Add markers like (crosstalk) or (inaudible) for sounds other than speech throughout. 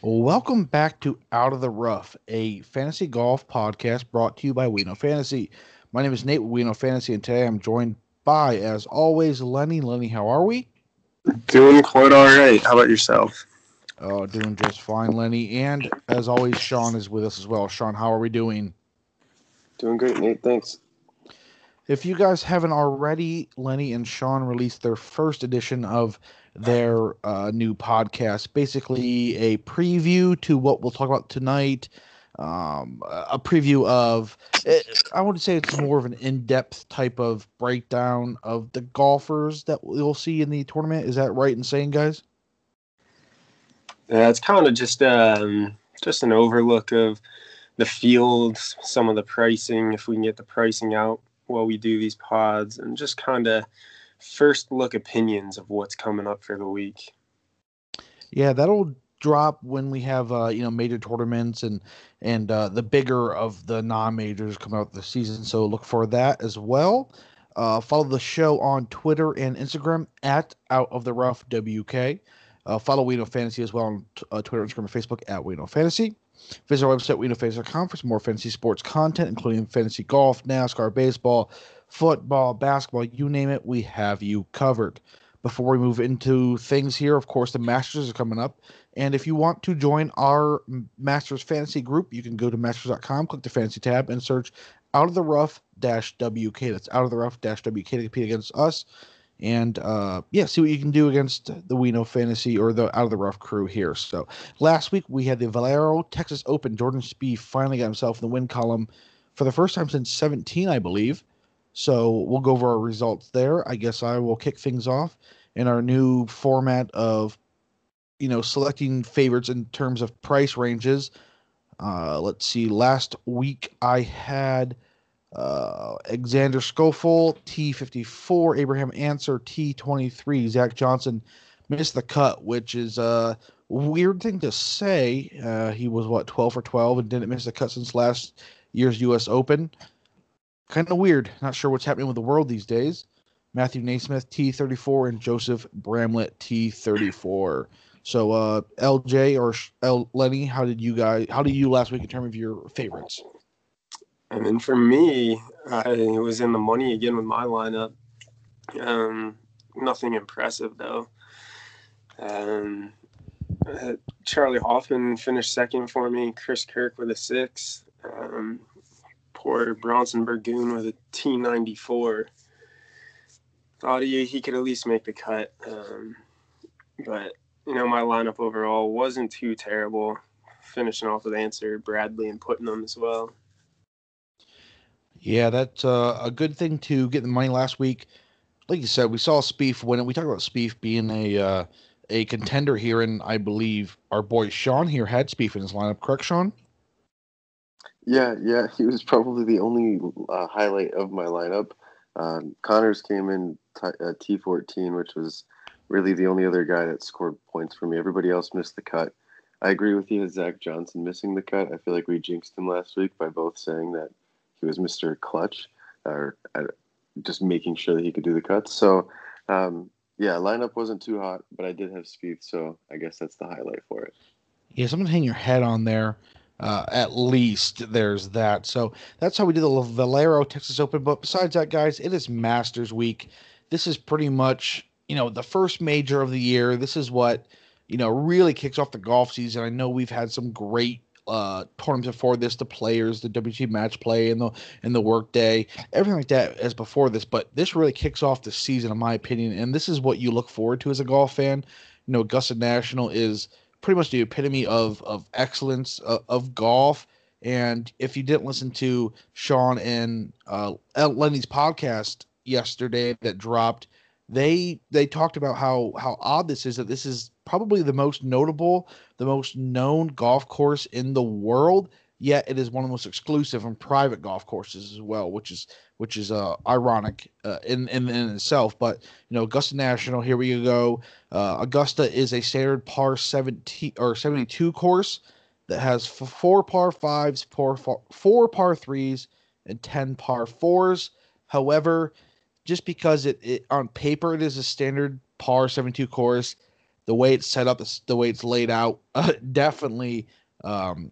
Welcome back to Out of the Rough, a fantasy golf podcast brought to you by We Know Fantasy. My name is Nate with We Know Fantasy, and today I'm joined by, as always, Lenny. Lenny, how are we? Doing quite all right. How about yourself? Oh, doing just fine, Lenny. And as always, Sean is with us as well. Sean, how are we doing? Doing great, Nate. Thanks. If you guys haven't already, Lenny and Sean released their first edition of their uh, new podcast. Basically, a preview to what we'll talk about tonight. Um, a preview of, eh, I would say it's more of an in depth type of breakdown of the golfers that we'll see in the tournament. Is that right in saying, guys? Yeah, it's kind of just um, just an overlook of the fields, some of the pricing, if we can get the pricing out while we do these pods, and just kind of first look opinions of what's coming up for the week. Yeah, that'll drop when we have uh, you know major tournaments and and uh, the bigger of the non-majors come out this season. So look for that as well. Uh, follow the show on Twitter and Instagram at Out of the Rough WK. Uh, follow We Know Fantasy as well on uh, Twitter, Instagram, and Facebook at We Know Fantasy. Visit our website, WeKnowFantasy.com for some more fantasy sports content, including fantasy golf, NASCAR, baseball, football, basketball, you name it, we have you covered. Before we move into things here, of course, the Masters are coming up. And if you want to join our Masters fantasy group, you can go to masters.com, click the fantasy tab, and search out of the rough dash WK. That's out of the rough dash WK to compete against us. And uh, yeah, see what you can do against the We Know Fantasy or the Out of the Rough crew here. So last week we had the Valero Texas Open. Jordan Spieth finally got himself in the win column for the first time since 17, I believe. So we'll go over our results there. I guess I will kick things off in our new format of, you know, selecting favorites in terms of price ranges. Uh, let's see. Last week I had uh, Alexander Schauffele, T54, Abraham Ancer T23, Zach Johnson missed the cut, which is a weird thing to say. Uh, he was what 12 for 12 and didn't miss the cut since last year's U.S. Open kind of weird. Not sure what's happening with the world these days. Matthew NeSmith T34 and Joseph Bramlett T34. So uh, LJ or L- Lenny, how did you guys? How did you last week in terms of your favorites? I mean, for me, I was in the money again with my lineup. Um, nothing impressive though. Um, uh, Charley Hoffman finished second for me. Chris Kirk with a six. Um, poor Bronson Burgoon with a T94. Thought he, he could at least make the cut. Um, but, you know, my lineup overall wasn't too terrible. Finishing off with Ancer, Bradley, and Putnam as well. Yeah, that's uh, a good thing to get the money last week. Like you said, we saw Spieth win it. We talked about Spieth being a uh, a contender here, and I believe our boy Sean here had Spieth in his lineup. Correct, Sean? Yeah, yeah, he was probably the only uh, highlight of my lineup. Uh, Conners came in t- uh, 14 which was really the only other guy that scored points for me. Everybody else missed the cut. I agree with you, Zach Johnson missing the cut. I feel like we jinxed him last week by both saying that he was Mr. Clutch, or uh, just making sure that he could do the cuts. So, um, yeah, lineup wasn't too hot, but I did have Spieth, so I guess that's the highlight for it. Yeah, someone hang your head on there. Uh, at least there's that. So that's how we did the Valero Texas Open. But besides that, guys, it is Masters Week. This is pretty much you know the first major of the year. This is what you know really kicks off the golf season. I know we've had some great uh, tournaments before this, the players, the WT match play, and the and the work day, everything like that as before this. But this really kicks off the season, in my opinion, and this is what you look forward to as a golf fan. You know, Augusta National is pretty much the epitome of of excellence of, uh, of golf. And if you didn't listen to Sean and uh, Lenny's podcast yesterday that dropped, they they talked about how how odd this is that this is probably the most notable, the most known golf course in the world. Yet it is one of the most exclusive and private golf courses as well, which is which is uh, ironic uh, in, in in itself. But you know, Augusta National, here we go. Uh, Augusta is a standard par seventeen or seventy two course that has four par fives, four four par threes, and ten par fours. However, just because it, it on paper it is a standard par seventy two course, the way it's set up, the way it's laid out, (laughs) definitely um,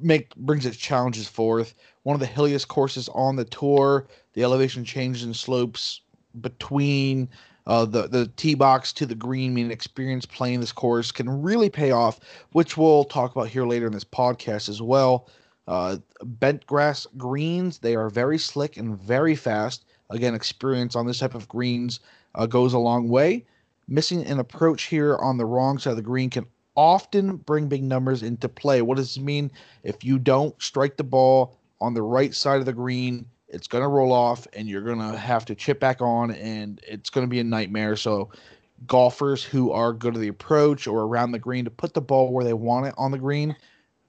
make brings its challenges forth. One of the hilliest courses on the tour. The elevation changes and slopes between uh, the the tee box to the green, meaning experience playing this course can really pay off, which we'll talk about here later in this podcast as well. Uh, bent grass greens, they are very slick and very fast. Again, experience on this type of greens uh, goes a long way. Missing an approach here on the wrong side of the green can often bring big numbers into play. What does this mean? If you don't strike the ball on the right side of the green, it's going to roll off and you're going to have to chip back on and it's going to be a nightmare. So, golfers who are good at the approach or around the green to put the ball where they want it on the green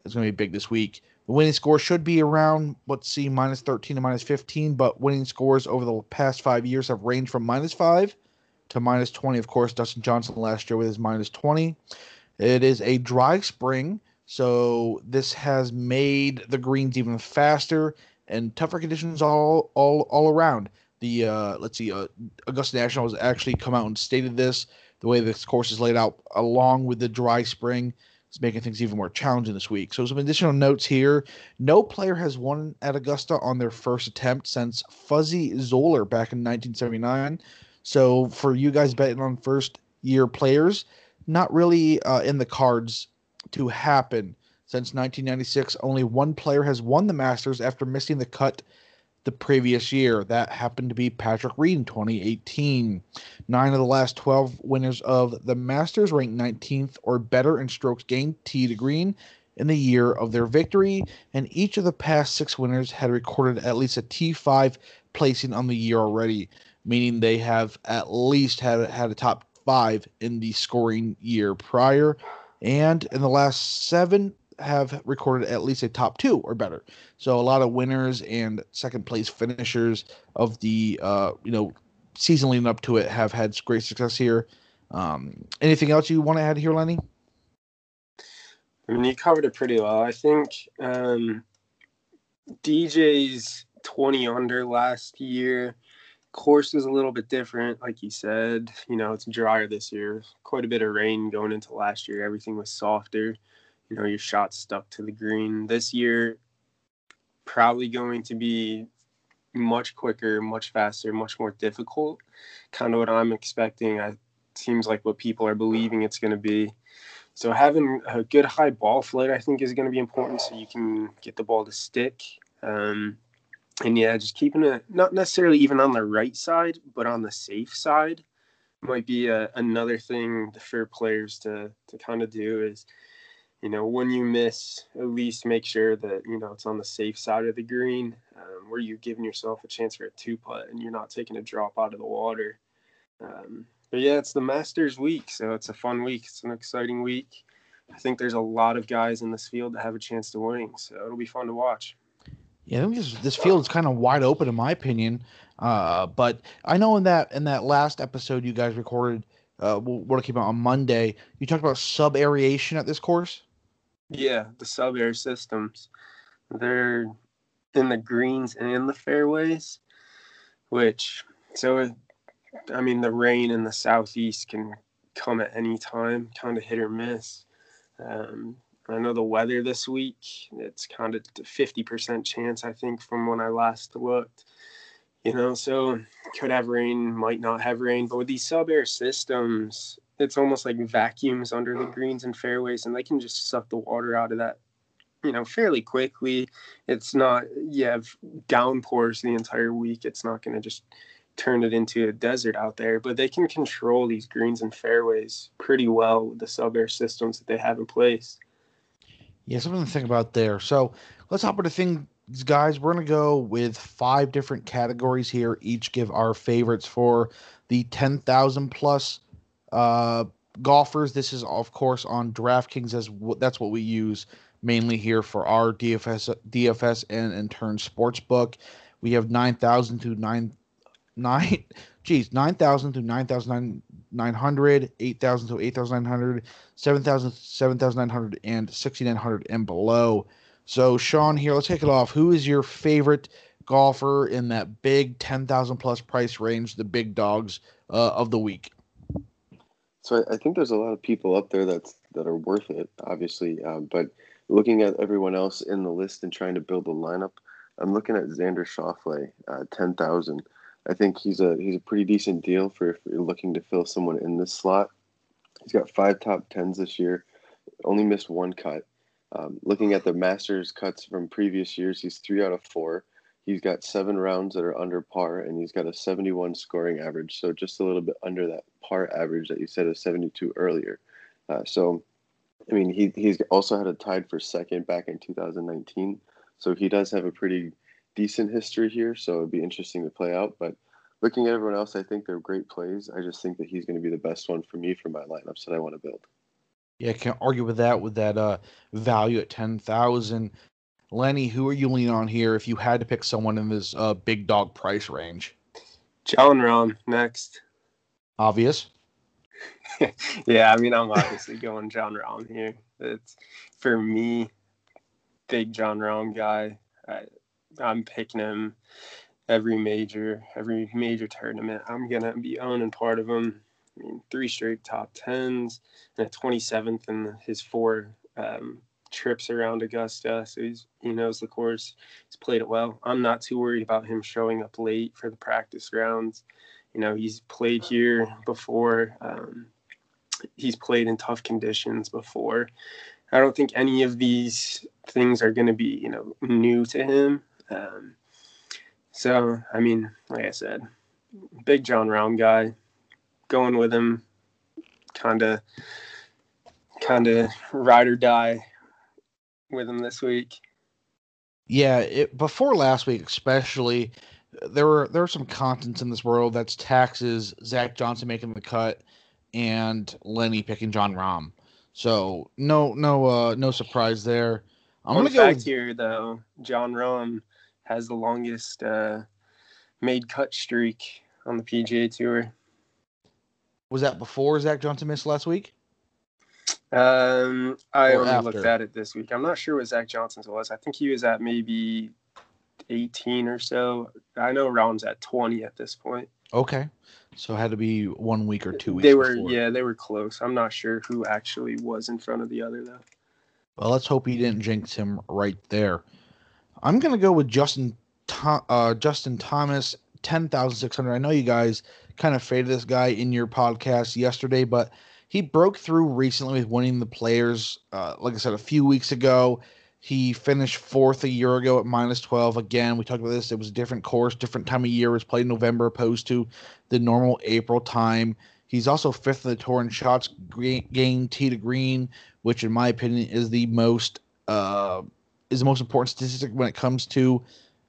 is going to be big this week. The winning score should be around, let's see, minus 13 to minus 15, but winning scores over the past five years have ranged from minus 5 to minus 20. Of course, Dustin Johnson last year with his minus 20. It is a dry spring, so this has made the greens even faster and tougher conditions all all all around. The uh, let's see, uh, Augusta National has actually come out and stated this. The way this course is laid out, along with the dry spring, is making things even more challenging this week. So some additional notes here: no player has won at Augusta on their first attempt since Fuzzy Zoeller back in 1979. So for you guys betting on first year players, not really uh, in the cards to happen. Since 1996, only one player has won the Masters after missing the cut the previous year. That happened to be Patrick Reed in 2018. Nine of the last 12 winners of the Masters ranked 19th or better in strokes gained tee to green in the year of their victory, and each of the past six winners had recorded at least a T5 placing on the year already, meaning they have at least had had a top five in the scoring year prior. And in the last seven, have recorded at least a top two or better. So a lot of winners and second place finishers of the uh, you know season leading up to it have had great success here. Um, anything else you want to add here, Lenny? I mean, you covered it pretty well. I think um, DJ's 20 under last year course is a little bit different like you said you know it's drier this year quite a bit of rain going into last year everything was softer you know your shot stuck to the green. This year probably going to be much quicker much faster much more difficult kind of what i'm expecting. I, seems like what people are believing it's going to be. So having a good high ball flight i think is going to be important so you can get the ball to stick. Um, and yeah, just keeping it not necessarily even on the right side, but on the safe side might be a, another thing for players to to kind of do is you know when you miss at least make sure that you know it's on the safe side of the green um, where you're giving yourself a chance for a two putt and you're not taking a drop out of the water. Um, but yeah it's the masters week so it's a fun week. It's an exciting week. I think there's a lot of guys in this field that have a chance to win so it'll be fun to watch yeah, this is kind of wide open in my opinion. Uh, but I know in that in that last episode you guys recorded, uh, what came out on Monday, you talked about sub aeration at this course. Yeah, the sub air systems, they're in the greens and in the fairways, which so I mean the rain in the southeast can come at any time, kind of hit or miss. Um, I know the weather this week, it's kind of 50% chance, I think, from when I last looked. You know, so could have rain, might not have rain. But with these sub air systems, it's almost like vacuums under the greens and fairways, and they can just suck the water out of that, you know, fairly quickly. It's not, you have downpours the entire week. It's not going to just turn it into a desert out there, but they can control these greens and fairways pretty well with the sub air systems that they have in place. Yeah, something to think about there. So let's hop into things, guys. We're going to go with five different categories here, each give our favorites for the 10,000 plus uh, golfers. This is, of course, on DraftKings. As w- that's what we use mainly here for our DFS, DFS and in turn sportsbook. We have 9,000 to 9, 9 geez, 9,000 to 9,900, 8,000 to 8,900, 7,000, 7,900, and 6,900 and below. So, Sean, here, let's kick it off. Who is your favorite golfer in that big 10,000 plus price range, the big dogs uh, of the week? So I, I, think there's a lot of people up there that's that are worth it, obviously. Um, but looking at everyone else in the list and trying to build a lineup, I'm looking at Xander Schauffele, uh, ten thousand. I think he's a he's a pretty decent deal for if you're looking to fill someone in this slot. He's got five top tens this year, only missed one cut. Um, looking at the Masters cuts from previous years, he's three out of four. He's got seven rounds that are under par, and he's got a 71 scoring average. So just a little bit under that par average that you said of 72 earlier. Uh, so, I mean, he, he's also had a tied for second back in 2019. So he does have a pretty decent history here. So it'd be interesting to play out. But looking at everyone else, I think they're great plays. I just think that he's going to be the best one for me for my lineups that I want to build. Yeah, can't argue with that. With that uh, value at ten thousand, Lenny, who are you leaning on here if you had to pick someone in this uh, big dog price range? Jon Rahm next. Obvious. (laughs) yeah, I mean, I'm obviously (laughs) going Jon Rahm here. It's for me, big Jon Rahm guy. I, I'm picking him every major, every major tournament. I'm gonna be owning part of him. I mean, three straight top tens and a 27th in his four um, trips around Augusta, so he's he knows the course. He's played it well. I'm not too worried about him showing up late for the practice rounds. You know, he's played here before. Um, he's played in tough conditions before. I don't think any of these things are going to be, you know, new to him. Um, so, I mean, like I said, big Jon Rahm guy, going with him, kind of, kind of ride or die with him this week. Yeah, it, before last week, especially, there were there were some contents in this world that's taxes, Zach Johnson making the cut, and Lenny picking Jon Rahm. So no no uh no surprise there. I'm Fun gonna go with... here though. Jon Rahm has the longest uh, made cut streak on the PGA Tour. Was that before Zach Johnson missed last week? Um, I or only after? looked at it this week. I'm not sure what Zach Johnson's was. I think he was at maybe 18 or so. I know Rahm's at 20 at this point. Okay, so it had to be one week or two weeks. They were, before. yeah, they were close. I'm not sure who actually was in front of the other though. Well, let's hope he didn't jinx him right there. I'm gonna go with Justin, uh, Justin Thomas, ten thousand six hundred. I know you guys kind of faded this guy in your podcast yesterday, but he broke through recently with winning the players. Uh, like I said, a few weeks ago, he finished fourth a year ago at minus 12. Again, we talked about this. It was a different course, different time of year. It was played in November opposed to the normal April time. He's also fifth in the tour in shots gained tee to green, which in my opinion is the most uh, is the most important statistic when it comes to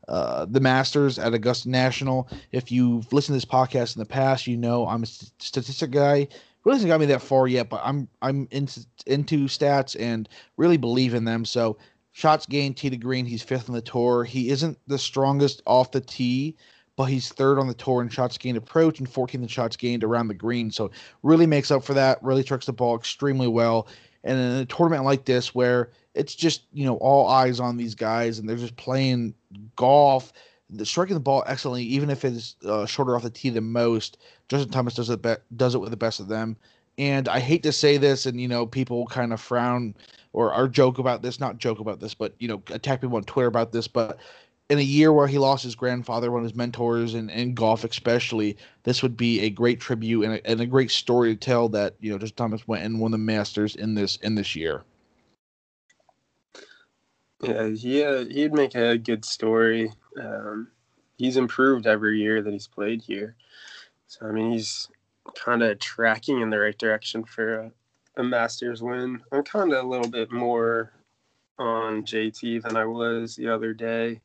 uh, the Masters at Augusta National. If you've listened to this podcast in the past, you know I'm a statistic guy really hasn't got me that far yet, but I'm I'm into into stats and really believe in them. So shots gained tee to green, he's fifth on the tour. He isn't the strongest off the tee, but he's third on the tour in shots gained approach and 14th in shots gained around the green. So really makes up for that. Really tricks the ball extremely well. And in a tournament like this where it's just you know all eyes on these guys and they're just playing golf the striking the ball excellently, even if it's uh, shorter off the tee than most. Justin Thomas does it be- does it with the best of them. And I hate to say this, and you know, people kind of frown or are joke about this, not joke about this, but you know, attack people on Twitter about this. But in a year where he lost his grandfather, one of his mentors in, in golf, especially, this would be a great tribute and a, and a great story to tell that you know, Justin Thomas went and won the Masters in this in this year. Yeah, he uh, he'd make a good story. Um, he's improved every year that he's played here. So I mean, he's kind of tracking in the right direction for a, a Masters win. I'm kind of a little bit more on JT than I was the other day.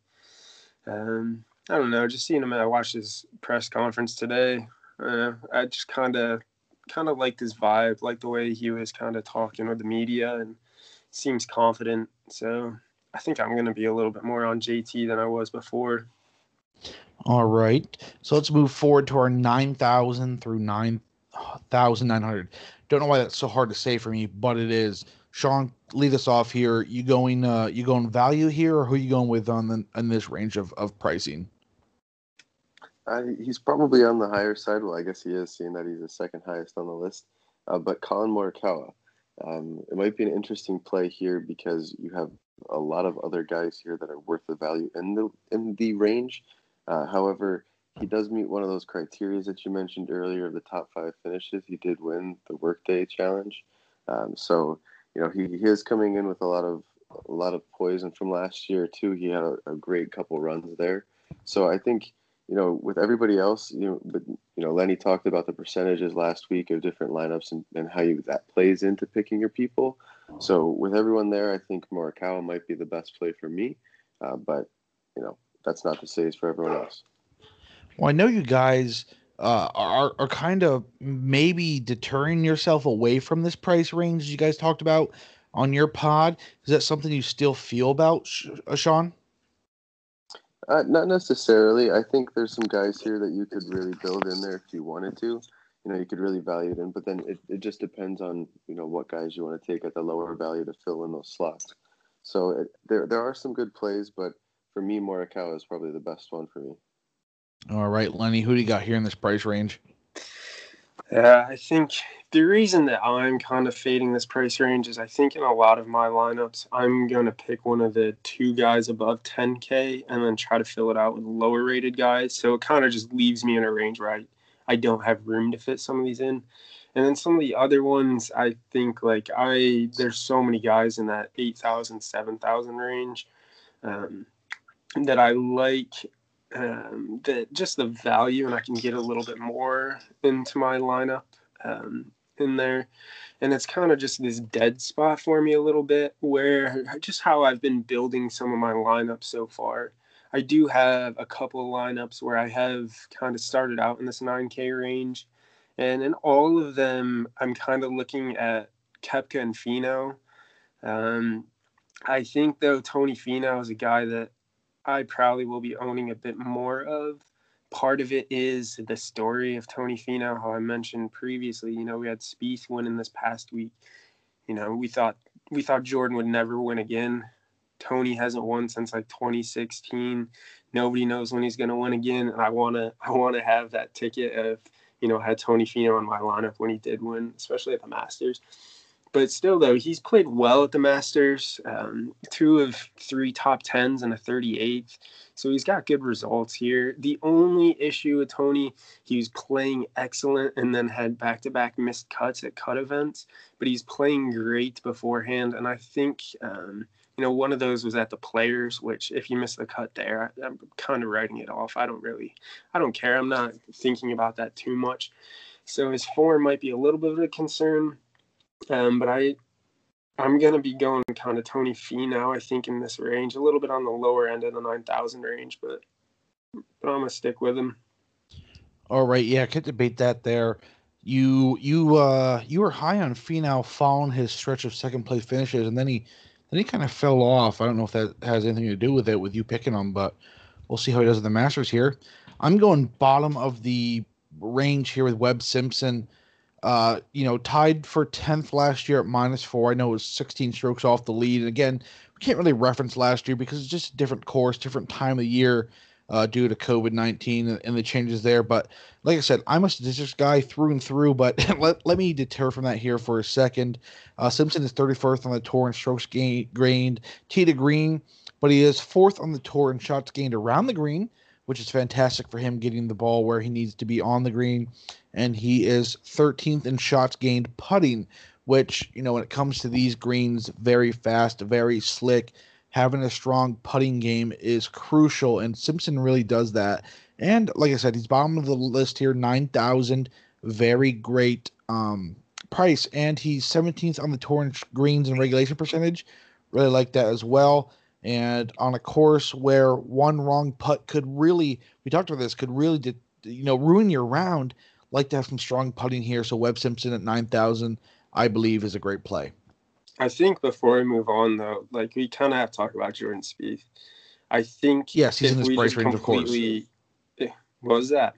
Um, I don't know, just seeing him. I watched his press conference today. Uh, I just kind of kind of liked his vibe, like the way he was kind of talking with the media, and seems confident. So I think I'm going to be a little bit more on JT than I was before. All right. So let's move forward to our 9,000 through 9,900. Don't know why that's so hard to say for me, but it is. Sean, lead us off here. You going uh you going value here or who are you going with on the on this range of, of pricing? Uh, he's probably on the higher side. Well, I guess he is, seeing that he's the second highest on the list. uh, but Collin Morikawa. Um, it might be an interesting play here because you have a lot of other guys here that are worth the value in the in the range. Uh, however, he does meet one of those criteria that you mentioned earlier of the top five finishes. He did win the Workday Challenge, um, so you know he, he is coming in with a lot of a lot of poison from last year too. He had a, a great couple runs there, so I think you know with everybody else, you know, but you know Lenny talked about the percentages last week of different lineups and, and how you that plays into picking your people. So with everyone there, I think Morikawa might be the best play for me, uh, but you know that's not to say it's for everyone else. Well, I know you guys uh, are are kind of maybe deterring yourself away from this price range you guys talked about on your pod. Is that something you still feel about, Sean? Uh, not necessarily. I think there's some guys here that you could really build in there if you wanted to. You know, you could really value them, but then it, it just depends on you know what guys you want to take at the lower value to fill in those slots. So it, there there are some good plays, but for me, Morikawa is probably the best one for me. All right, Lenny, who do you got here in this price range? Yeah, I think the reason that I'm kind of fading this price range is I think in a lot of my lineups, I'm going to pick one of the two guys above 10K and then try to fill it out with lower rated guys. So it kind of just leaves me in a range where I, I don't have room to fit some of these in. And then some of the other ones, I think like I, there's so many guys in that 8,000, 7,000 range um, that I like um, that just the value, and I can get a little bit more into my lineup um, in there. And it's kind of just this dead spot for me a little bit, where just how I've been building some of my lineups so far. I do have a couple of lineups where I have kind of started out in this 9K range. And in all of them, I'm kind of looking at Koepka and Finau. Um, I think, though, Tony Finau is a guy that I probably will be owning a bit more of. Part of it is the story of Tony Finau, how I mentioned previously. You know, we had Spieth winning this past week. You know, we thought we thought Jordan would never win again. Tony hasn't won since like 2016. Nobody knows when he's going to win again. And I want to (laughs) I want to have that ticket of you know had Tony Finau in my lineup when he did win, especially at the Masters but still though he's played well at the masters. Um, two of three top tens and a 38th so he's got good results here. The only issue with tony he was playing excellent and then had back-to-back missed cuts at cut events but he's playing great beforehand. And i think um, you know one of those was at the players which if you miss the cut there I, i'm kind of writing it off. I don't really i don't care. I'm not thinking about that too much. So his form might be a little bit of a concern um, but I, I'm gonna be going kind of Tony Finau. I think in this range, a little bit on the lower end of the nine thousand range, but but I'm gonna stick with him. All right, yeah, I could debate that there. You you uh you were high on Finau following his stretch of second place finishes, and then he then he kind of fell off. I don't know if that has anything to do with it with you picking him, but we'll see how he does in the Masters here. I'm going bottom of the range here with Webb Simpson. Uh, you know, tied for 10th last year at minus four. I know it was 16 strokes off the lead. And again, we can't really reference last year because it's just a different course, different time of year uh, due to COVID 19 and the changes there. But like I said, I'm a statistics guy through and through, but (laughs) let, let me deter from that here for a second. Uh, Simpson is 31st on the tour in strokes gained, gained tee to green, but he is fourth on the tour in shots gained around the green which is fantastic for him getting the ball where he needs to be on the green. And he is 13th in shots gained putting, which, you know, when it comes to these greens, very fast, very slick. Having a strong putting game is crucial, and Simpson really does that. And like I said, he's bottom of the list here, 9,000. Very great um, price. And he's 17th on the tour in greens and regulation percentage. Really like that as well and on a course where one wrong putt could really we talked about this could really you know ruin your round like to have some strong putting here. So webb simpson at 9000 i believe is a great play. I think before we move on though like we kind of have to talk about jordan Spieth. i think yes he's in this price range of course. Eh, what was that?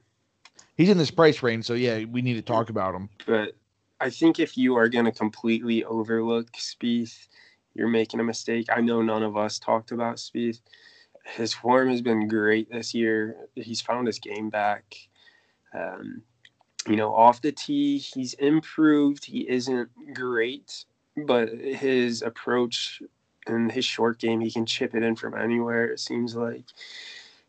He's in this price range so yeah we need to talk about him. But i think if you are going to completely overlook Spieth you're making a mistake. I know none of us talked about Spieth. His form has been great this year. He's found his game back. Um, you know, off the tee, he's improved. He isn't great, but his approach and his short game, he can chip it in from anywhere. It seems like,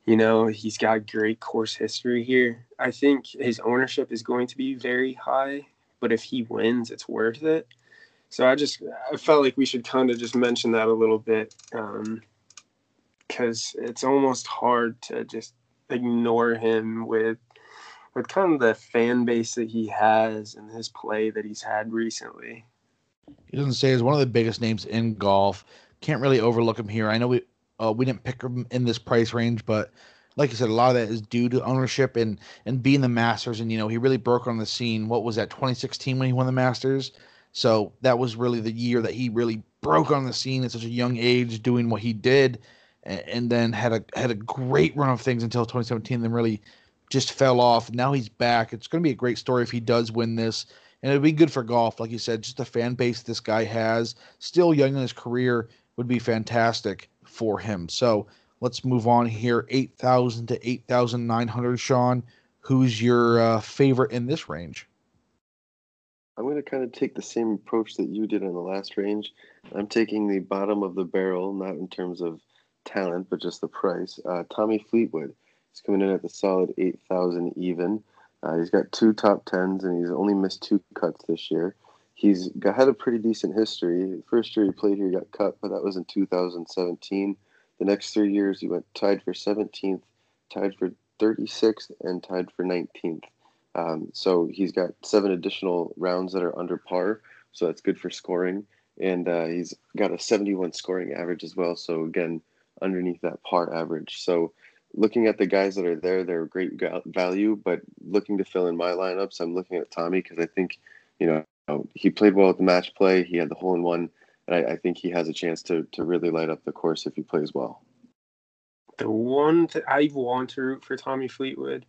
you know, he's got great course history here. I think his ownership is going to be very high, but if he wins, it's worth it. So I just I felt like we should kind of just mention that a little bit because um, it's almost hard to just ignore him with with kind of the fan base that he has and his play that he's had recently. He doesn't say he's one of the biggest names in golf. Can't really overlook him here. I know we uh, we didn't pick him in this price range, but like I said, a lot of that is due to ownership and and being the Masters. And you know, he really broke on the scene. What was that? 2016 when he won the Masters. So that was really the year that he really broke on the scene at such a young age, doing what he did, and, then had a had a great run of things until 2017. Then really just fell off. Now he's back. It's going to be a great story if he does win this. And it'd be good for golf, like you said, just the fan base this guy has, still young in his career, would be fantastic for him. So let's move on here. 8,000 to 8,900, Sean. Who's your uh, favorite in this range? I'm going to kind of take the same approach that you did in the last range. I'm taking the bottom of the barrel, not in terms of talent, but just the price. Uh, Tommy Fleetwood. is coming in at the solid 8,000 even. Uh, he's got two top tens, and he's only missed two cuts this year. He's got, had a pretty decent history. First year he played here, he got cut, but that was in 2017. The next three years, he went tied for 17th, tied for 36th, and tied for 19th. Um, so he's got seven additional rounds that are under par, so that's good for scoring. And uh, he's got a 71 scoring average as well. So again, underneath that par average. So looking at the guys that are there, they're great value. But looking to fill in my lineups, I'm looking at Tommy because I think, you know, he played well at the match play. He had the hole in one, and I, I, think he has a chance to to really light up the course if he plays well. The one that I want to root for Tommy Fleetwood.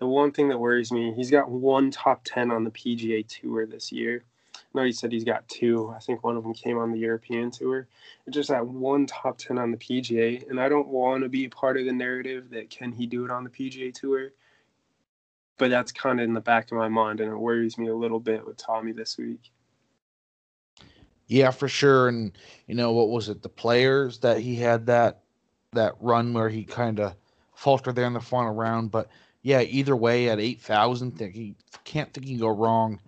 The one thing that worries me, he's got one top ten on the PGA Tour this year. No, he said he's got two. I think one of them came on the European tour. Just that one top 10 on the PGA. And I don't want to be part of the narrative that can he do it on the PGA tour? But that's kind of in the back of my mind. And it worries me a little bit with Tommy this week. Yeah, for sure. And, you know, what was it? The players that he had that that run where he kind of faltered there in the final round. But yeah, either way, at 8,000, think he can't think he can go wrong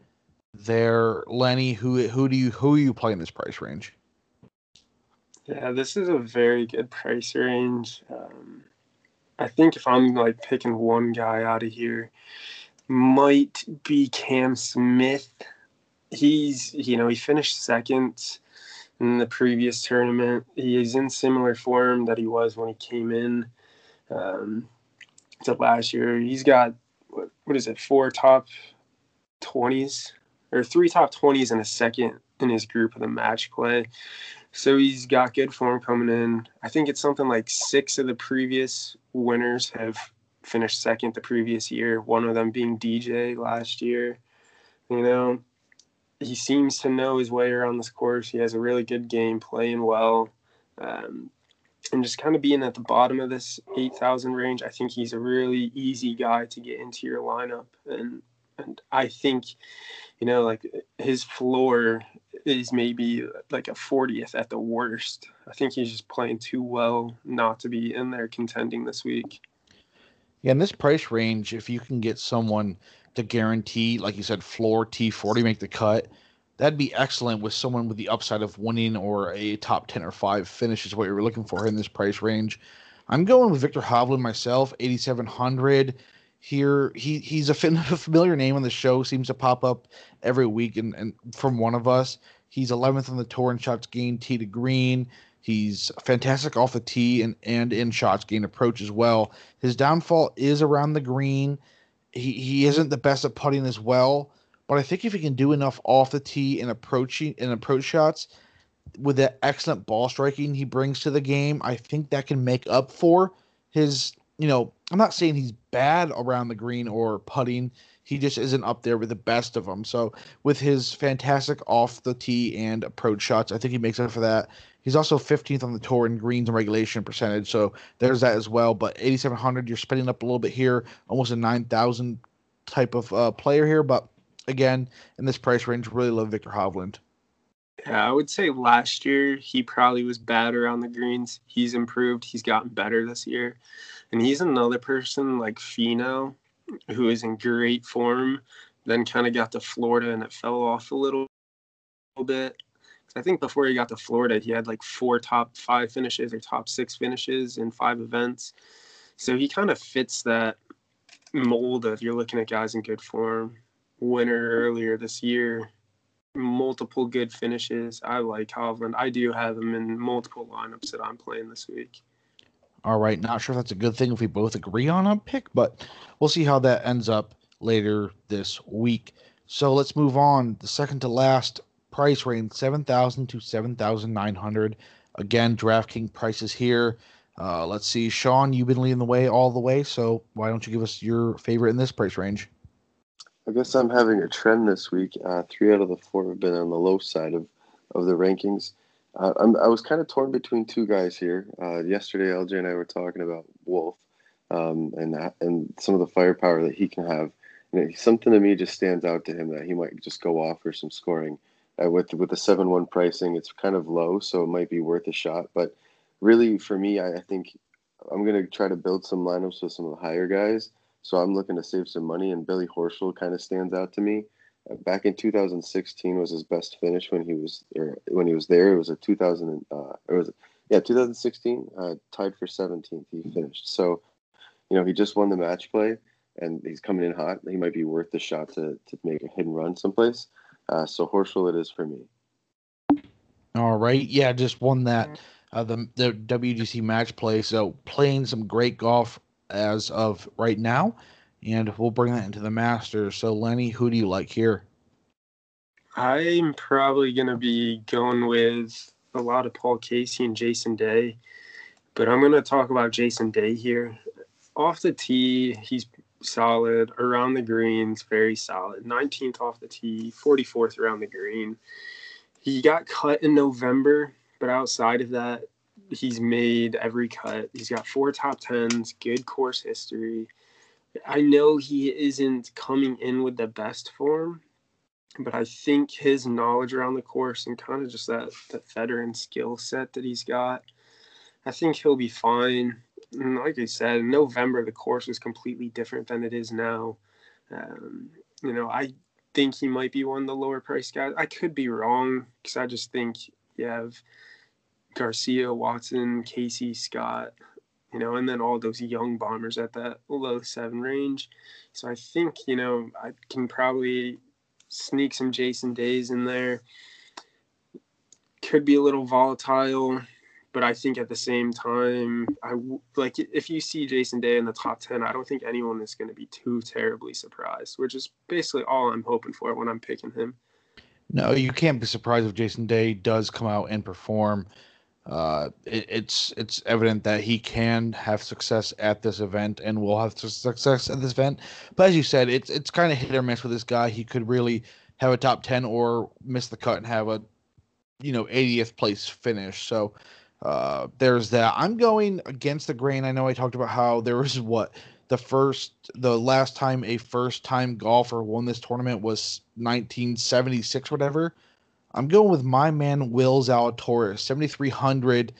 there, Lenny. Who who do you who are you playing this price range? Yeah, this is a very good price range. Um, I think if I'm like picking one guy out of here, might be Cam Smith. He's you know he finished second in the previous tournament. He is in similar form that he was when he came in um, to last year. He's got what, what is it four top twenties or three top 20s and a second in his group of the match play. So he's got good form coming in. I think it's something like six of the previous winners have finished second the previous year, one of them being DJ last year. You know, he seems to know his way around this course. He has a really good game, playing well. Um, and just kind of being at the bottom of this 8,000 range, I think he's a really easy guy to get into your lineup. And, and I think you know, like his floor is maybe like a 40th at the worst. I think he's just playing too well not to be in there contending this week. Yeah, in this price range, if you can get someone to guarantee, like you said, floor T40 make the cut, that'd be excellent with someone with the upside of winning or a top 10 or 5 finish is what you're looking for in this price range. I'm going with Viktor Hovland myself, 8,700 here. He he's (laughs) a familiar name on the show. Seems to pop up every week, and, and from one of us. He's 11th on the tour in shots gained tee to green. He's fantastic off the tee and, and in shots gained approach as well. His downfall is around the green. He he isn't the best at putting as well, but I think if he can do enough off the tee and approaching and approach shots with the excellent ball striking he brings to the game, I think that can make up for his you know, I'm not saying he's bad around the green or putting. He just isn't up there with the best of them. So with his fantastic off the tee and approach shots, I think he makes up for that. He's also 15th on the tour in greens and regulation percentage, so there's that as well. But 8,700, you're spending up a little bit here, almost a 9,000 type of uh, player here, but again, in this price range, really love Viktor Hovland. Yeah, I would say last year he probably was bad around the greens. He's improved. He's gotten better this year. And he's another person like Finau, who is in great form, then kind of got to Florida and it fell off a little, little bit. I think before he got to Florida, he had like four top five finishes or top six finishes in five events. So he kind of fits that mold of you're looking at guys in good form. Winner earlier this year, multiple good finishes. I like Hovland. I do have him in multiple lineups that I'm playing this week. All right, not sure if that's a good thing if we both agree on a pick, but we'll see how that ends up later this week. So let's move on. The second to last price range 7000 to 7900 again draftkings prices here uh, let's see sean you've been leading the way all the way so why don't you give us your favorite in this price range i guess i'm having a trend this week. Uh, three out of the four have been on the low side of, of the rankings. Uh, i was kind of torn between two guys here. Uh, yesterday lj and i were talking about Wolff um, and, and some of the firepower that he can have. And something to me just stands out to him that he might just go off for some scoring. Uh, with with the seven one pricing, it's kind of low, so it might be worth a shot. But really, for me, I, I think I'm gonna try to build some lineups with some of the higher guys. So I'm looking to save some money, and Billy Horschel kind of stands out to me. Uh, back in 2016 was his best finish when he was when he was there. It was a 2000. Uh, it was yeah 2016 uh, tied for 17th. He finished. So you know he just won the match play, and he's coming in hot. He might be worth the shot to to make a hit and run someplace. Uh, so Horschel it is for me. All right. Yeah, just won that uh, the the WGC match play. So playing some great golf as of right now, and we'll bring that into the Masters. So Lenny, who do you like here? I'm probably gonna be going with a lot of Paul Casey and Jason Day, but I'm gonna talk about Jason Day here. Off the tee, he's solid. Around the greens, very solid. 19th off the tee, 44th around the green. He got cut in November, but outside of that, he's made every cut. He's got four top tens, good course history. I know he isn't coming in with the best form, but I think his knowledge around the course and kind of just that, that veteran skill set that he's got, I think he'll be fine like I said, in November the course was completely different than it is now. Um, you know, I think he might be one of the lower price guys. I could be wrong because I just think you have Garcia, Watson, Casey, Scott, you know, and then all those young bombers at that low seven range. So I think, you know, I can probably sneak some Jason Days in there. Could be a little volatile but I think at the same time, I like if you see Jason Day in the top ten, I don't think anyone is going to be too terribly surprised, which is basically all I'm hoping for when I'm picking him. No, you can't be surprised if Jason Day does come out and perform. Uh, it, it's it's evident that he can have success at this event and will have success at this event. But as you said, it's it's kind of hit or miss with this guy. He could really have a top ten or miss the cut and have a you know 80th place finish. So uh, there's that. I'm going against the grain. I know I talked about how there was what the first, the last time a first time golfer won this tournament was 1976, whatever. I'm going with my man Will Zalatoris, 7,300.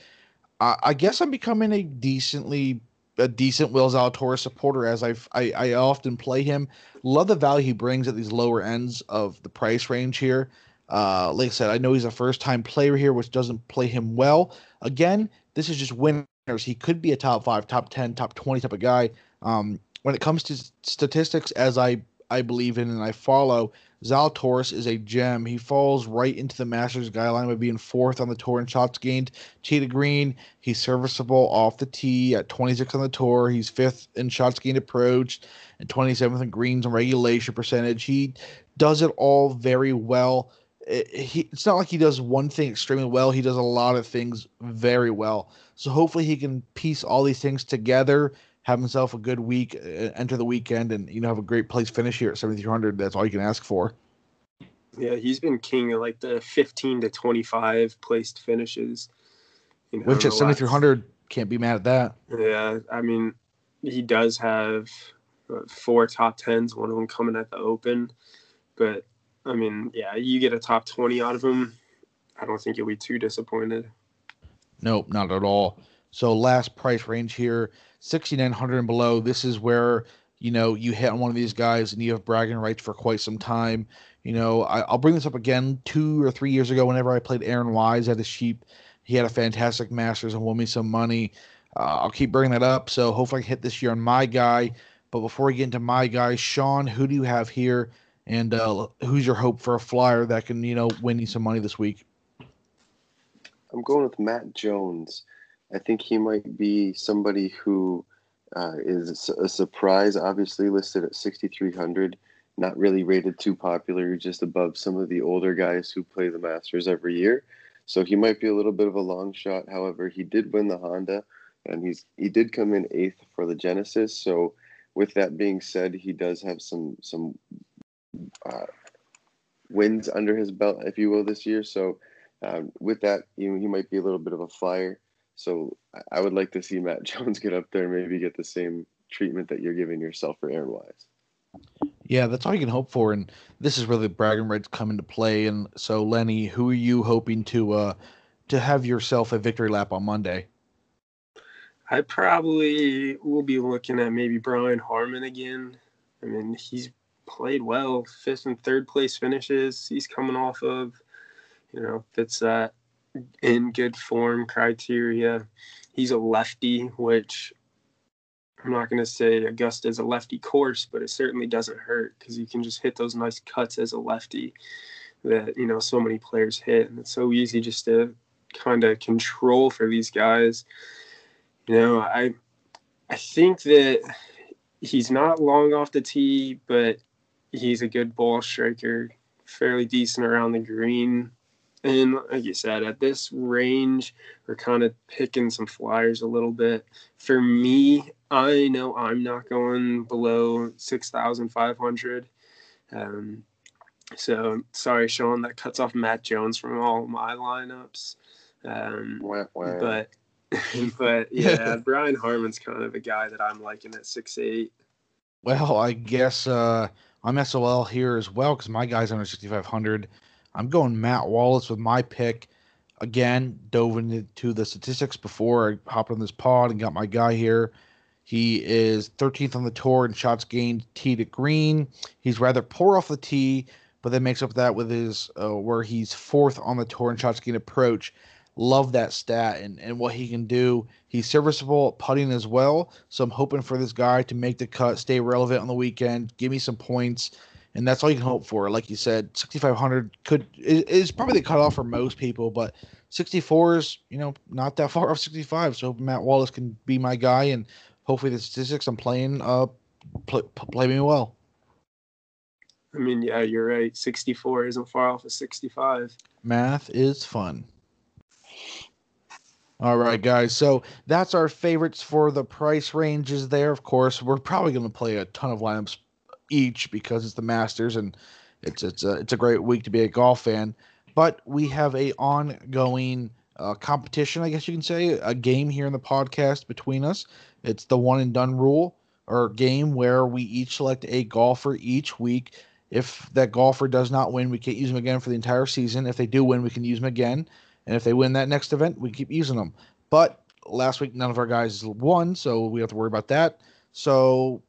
I, I guess I'm becoming a decently a decent Will Zalatoris supporter as I've, I I often play him. Love the value he brings at these lower ends of the price range here. Uh, like I said, I know he's a first time player here, which doesn't play him well. Again, this is just winners. He could be a top five, top 10, top 20 type of guy. Um, when it comes to statistics, as I, I believe in and I follow, Zalatoris is a gem. He falls right into the Masters guideline by being fourth on the tour in shots gained. To green, he's serviceable off the tee at 26 on the tour. He's fifth in shots gained approach and 27th in greens and regulation percentage. He does it all very well it, he, it's not like he does one thing extremely well. He does a lot of things very well. So hopefully he can piece all these things together, have himself a good week, uh, enter the weekend, and you know have a great place finish here at 7300. That's all you can ask for. Yeah, he's been king of like the 15 to 25 placed finishes. You know, Which at 7300 can't be mad at that. Yeah, I mean, he does have uh, four top tens, one of them coming at the Open. But I mean, yeah, you get a top twenty out of him. I don't think you'll be too disappointed. Nope, not at all. So last price range here, sixty nine hundred and below. This is where you know you hit on one of these guys and you have bragging rights for quite some time. You know, I, will bring this up again two or three years ago whenever I played Aaron Wise at the sheep. He had a fantastic Masters and won me some money. Uh, I'll keep bringing that up. So hopefully I hit this year on my guy. But before we get into my guy, Sean, who do you have here? And uh, who's your hope for a flyer that can, you know, win you some money this week? I'm going with Matt Jones. I think he might be somebody who uh, is a surprise, obviously listed at 6,300. Not really rated too popular, just above some of the older guys who play the Masters every year. So he might be a little bit of a long shot. However, he did win the Honda, and he's he did come in eighth for the Genesis. So, with that being said, he does have some some uh, wins under his belt, if you will, this year. So, um, with that, you know, he might be a little bit of a flyer. So, I would like to see Matt (laughs) Jones get up there, and maybe get the same treatment that you're giving yourself for Aaron Wise. Yeah, that's all you can hope for, and this is where the bragging rights come into play. And so, Lenny, who are you hoping to uh, to have yourself a victory lap on Monday? I probably will be looking at maybe Brian Harman again. I mean, he's played well, fifth and third place finishes. He's coming off of, you know, fits that in good form criteria. He's a lefty, which I'm not going to say Augusta is a lefty course, but it certainly doesn't hurt because you can just hit those nice cuts as a lefty that, you know, so many players hit. And it's so easy just to kind of control for these guys. You know, I I think that he's not long off the tee, but he's a good ball striker, fairly decent around the green. And like you said, at this range, we're kind of picking some flyers a little bit. For me, I know I'm not going below 6,500. Um, so sorry, Sean, that cuts off Matt Jones from all my lineups. Um, wah, wah. But (laughs) but (laughs) yeah, Brian Harman's kind of a guy that I'm liking at six eight. Well, I guess uh, I'm SOL here as well because my guy's under 6,500. I'm going Matt Wallace with my pick. Again, dove into the statistics before I hopped on this pod and got my guy here. He is 13th on the tour in shots gained tee to green. He's rather poor off the tee, but then makes up that with his uh, where he's fourth on the tour in shots gained approach. Love that stat and, and what he can do. He's serviceable at putting as well. So I'm hoping for this guy to make the cut, stay relevant on the weekend, give me some points and that's all you can hope for. Like you said, 6,500 could is, is probably the cutoff for most people, but 64 is you know not that far off 65. So Matt Wallace can be my guy, and hopefully the statistics I'm playing uh play, play me well. I mean, yeah, you're right. 64 isn't far off of 65. Math is fun. All right, guys. So that's our favorites for the price ranges there. Of course, we're probably going to play a ton of lineups each because it's the Masters and it's it's a it's a great week to be a golf fan. But we have a ongoing uh, competition, I guess you can say, a game here in the podcast between us. It's the one and done rule or game where we each select a golfer each week. If that golfer does not win, we can't use them again for the entire season. If they do win, we can use them again. And if they win that next event, we keep using them. But last week, none of our guys won, so we have to worry about that. So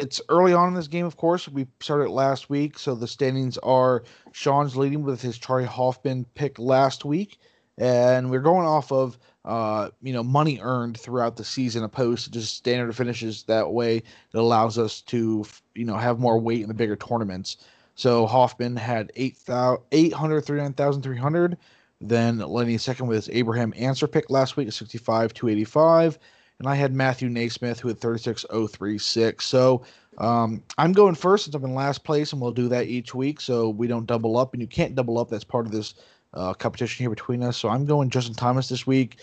it's early on in this game, of course. We started last week, so the standings are Sean's leading with his Charley Hoffman pick last week, and we're going off of uh, you know money earned throughout the season, opposed to just standard finishes. That way, it allows us to you know have more weight in the bigger tournaments. So Hoffman had 839,300. Then Lenny second with his Abraham Ancer pick last week at 65 285 and I had Matthew NeSmith who had 36036. So um, I'm going first since I'm in last place, and we'll do that each week so we don't double up. And you can't double up. That's part of this uh, competition here between us. So I'm going Justin Thomas this week.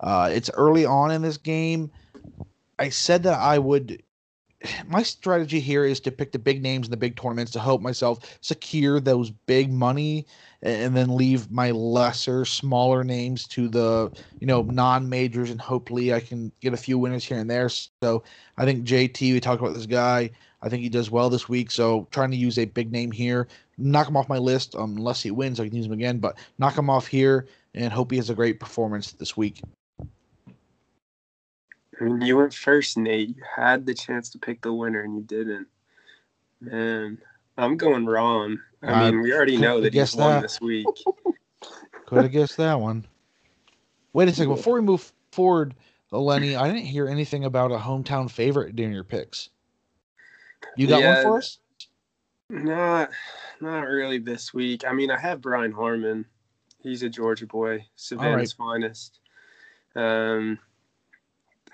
Uh, it's early on in this game. I said that I would my strategy here is to pick the big names in the big tournaments to help myself secure those big money and then leave my lesser smaller names to the you know non-majors and hopefully i can get a few winners here and there. So i think jt we talked about this guy. I think he does well this week so trying to use a big name here knock him off my list um, unless he wins i can use him again but knock him off here and hope he has a great performance this week I mean, you went first, Nate. You had the chance to pick the winner and you didn't. Man, I'm going wrong. I I mean, we already know that he's won that. this week. (laughs) Could have guessed that one. Wait a second. Before we move forward, Lenny, I didn't hear anything about a hometown favorite during your picks. You got Yeah, one for us? Not, not really this week. I mean, I have Brian Harman. He's a Georgia boy, Savannah's finest. Um,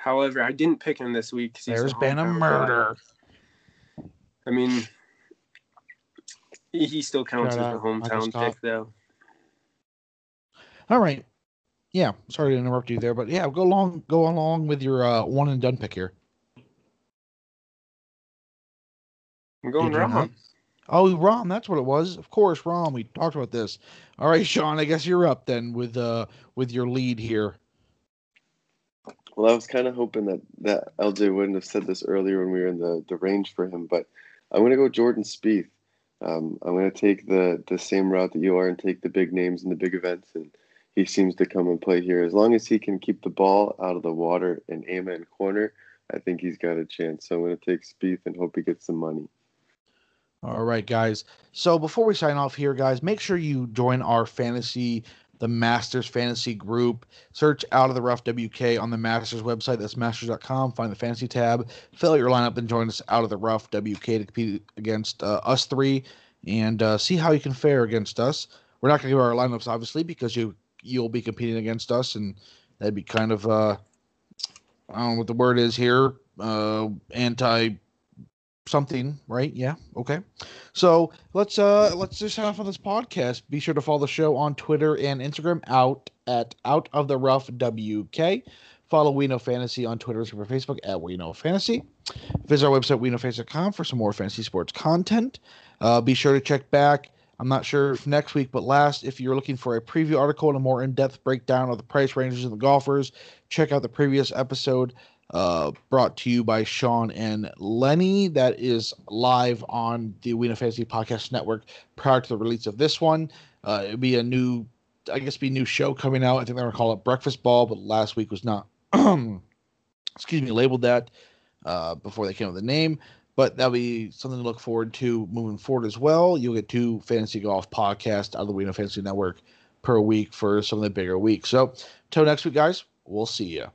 however, I didn't pick him this week. he's There's the been a hometown guy. murder. I mean, he, still counts as a hometown pick, though. All right. Yeah. Sorry to interrupt you there, but yeah, go along. Go along with your uh, one and done pick here. I'm going Did you not? Rahm. Oh, Rahm, that's what it was. Of course, Rahm. We talked about this. All right, Sean. I guess you're up then with uh with your lead here. Well, I was kind of hoping that, that LJ wouldn't have said this earlier when we were in the, the range for him, but I'm going to go Jordan Spieth. Um, I'm going to take the, the same route that you are and take the big names and the big events, and he seems to come and play here. As long as he can keep the ball out of the water and aim it in corner, I think he's got a chance. So I'm going to take Spieth and hope he gets some money. All right, guys. So before we sign off here, guys, make sure you join our fantasy, the Masters Fantasy Group. Search Out of the Rough WK on the Masters website. That's masters.com. Find the fantasy tab. Fill out your lineup and join us Out of the Rough WK to compete against uh, us three and uh, see how you can fare against us. We're not going to give our lineups, obviously, because you you'll be competing against us, and that'd be kind of uh, I don't know what the word is here. Uh, anti something, right? Yeah. Okay. So let's uh let's just have on this podcast. Be sure to follow the show on Twitter and Instagram out at out of the rough WK. Follow We Know Fantasy on Twitter and Facebook at We Know Fantasy. Visit our website WeKnowFantasy.com for some more fantasy sports content. Uh, be sure to check back. I'm not sure if next week, but last, if you're looking for a preview article and a more in-depth breakdown of the price ranges of the golfers, check out the previous episode uh, brought to you by Sean and Lenny. That is live on the We Fantasy Podcast Network prior to the release of this one. Uh, it'd be a new, I guess, be a new show coming out. I think they're gonna call it Breakfast Ball, but last week was not, (clears throat) excuse me, labeled that uh, before they came up with the name. But that'll be something to look forward to moving forward as well. You'll get two fantasy golf podcasts out of the We Fantasy Network per week for some of the bigger weeks. So, till next week, guys, we'll see you.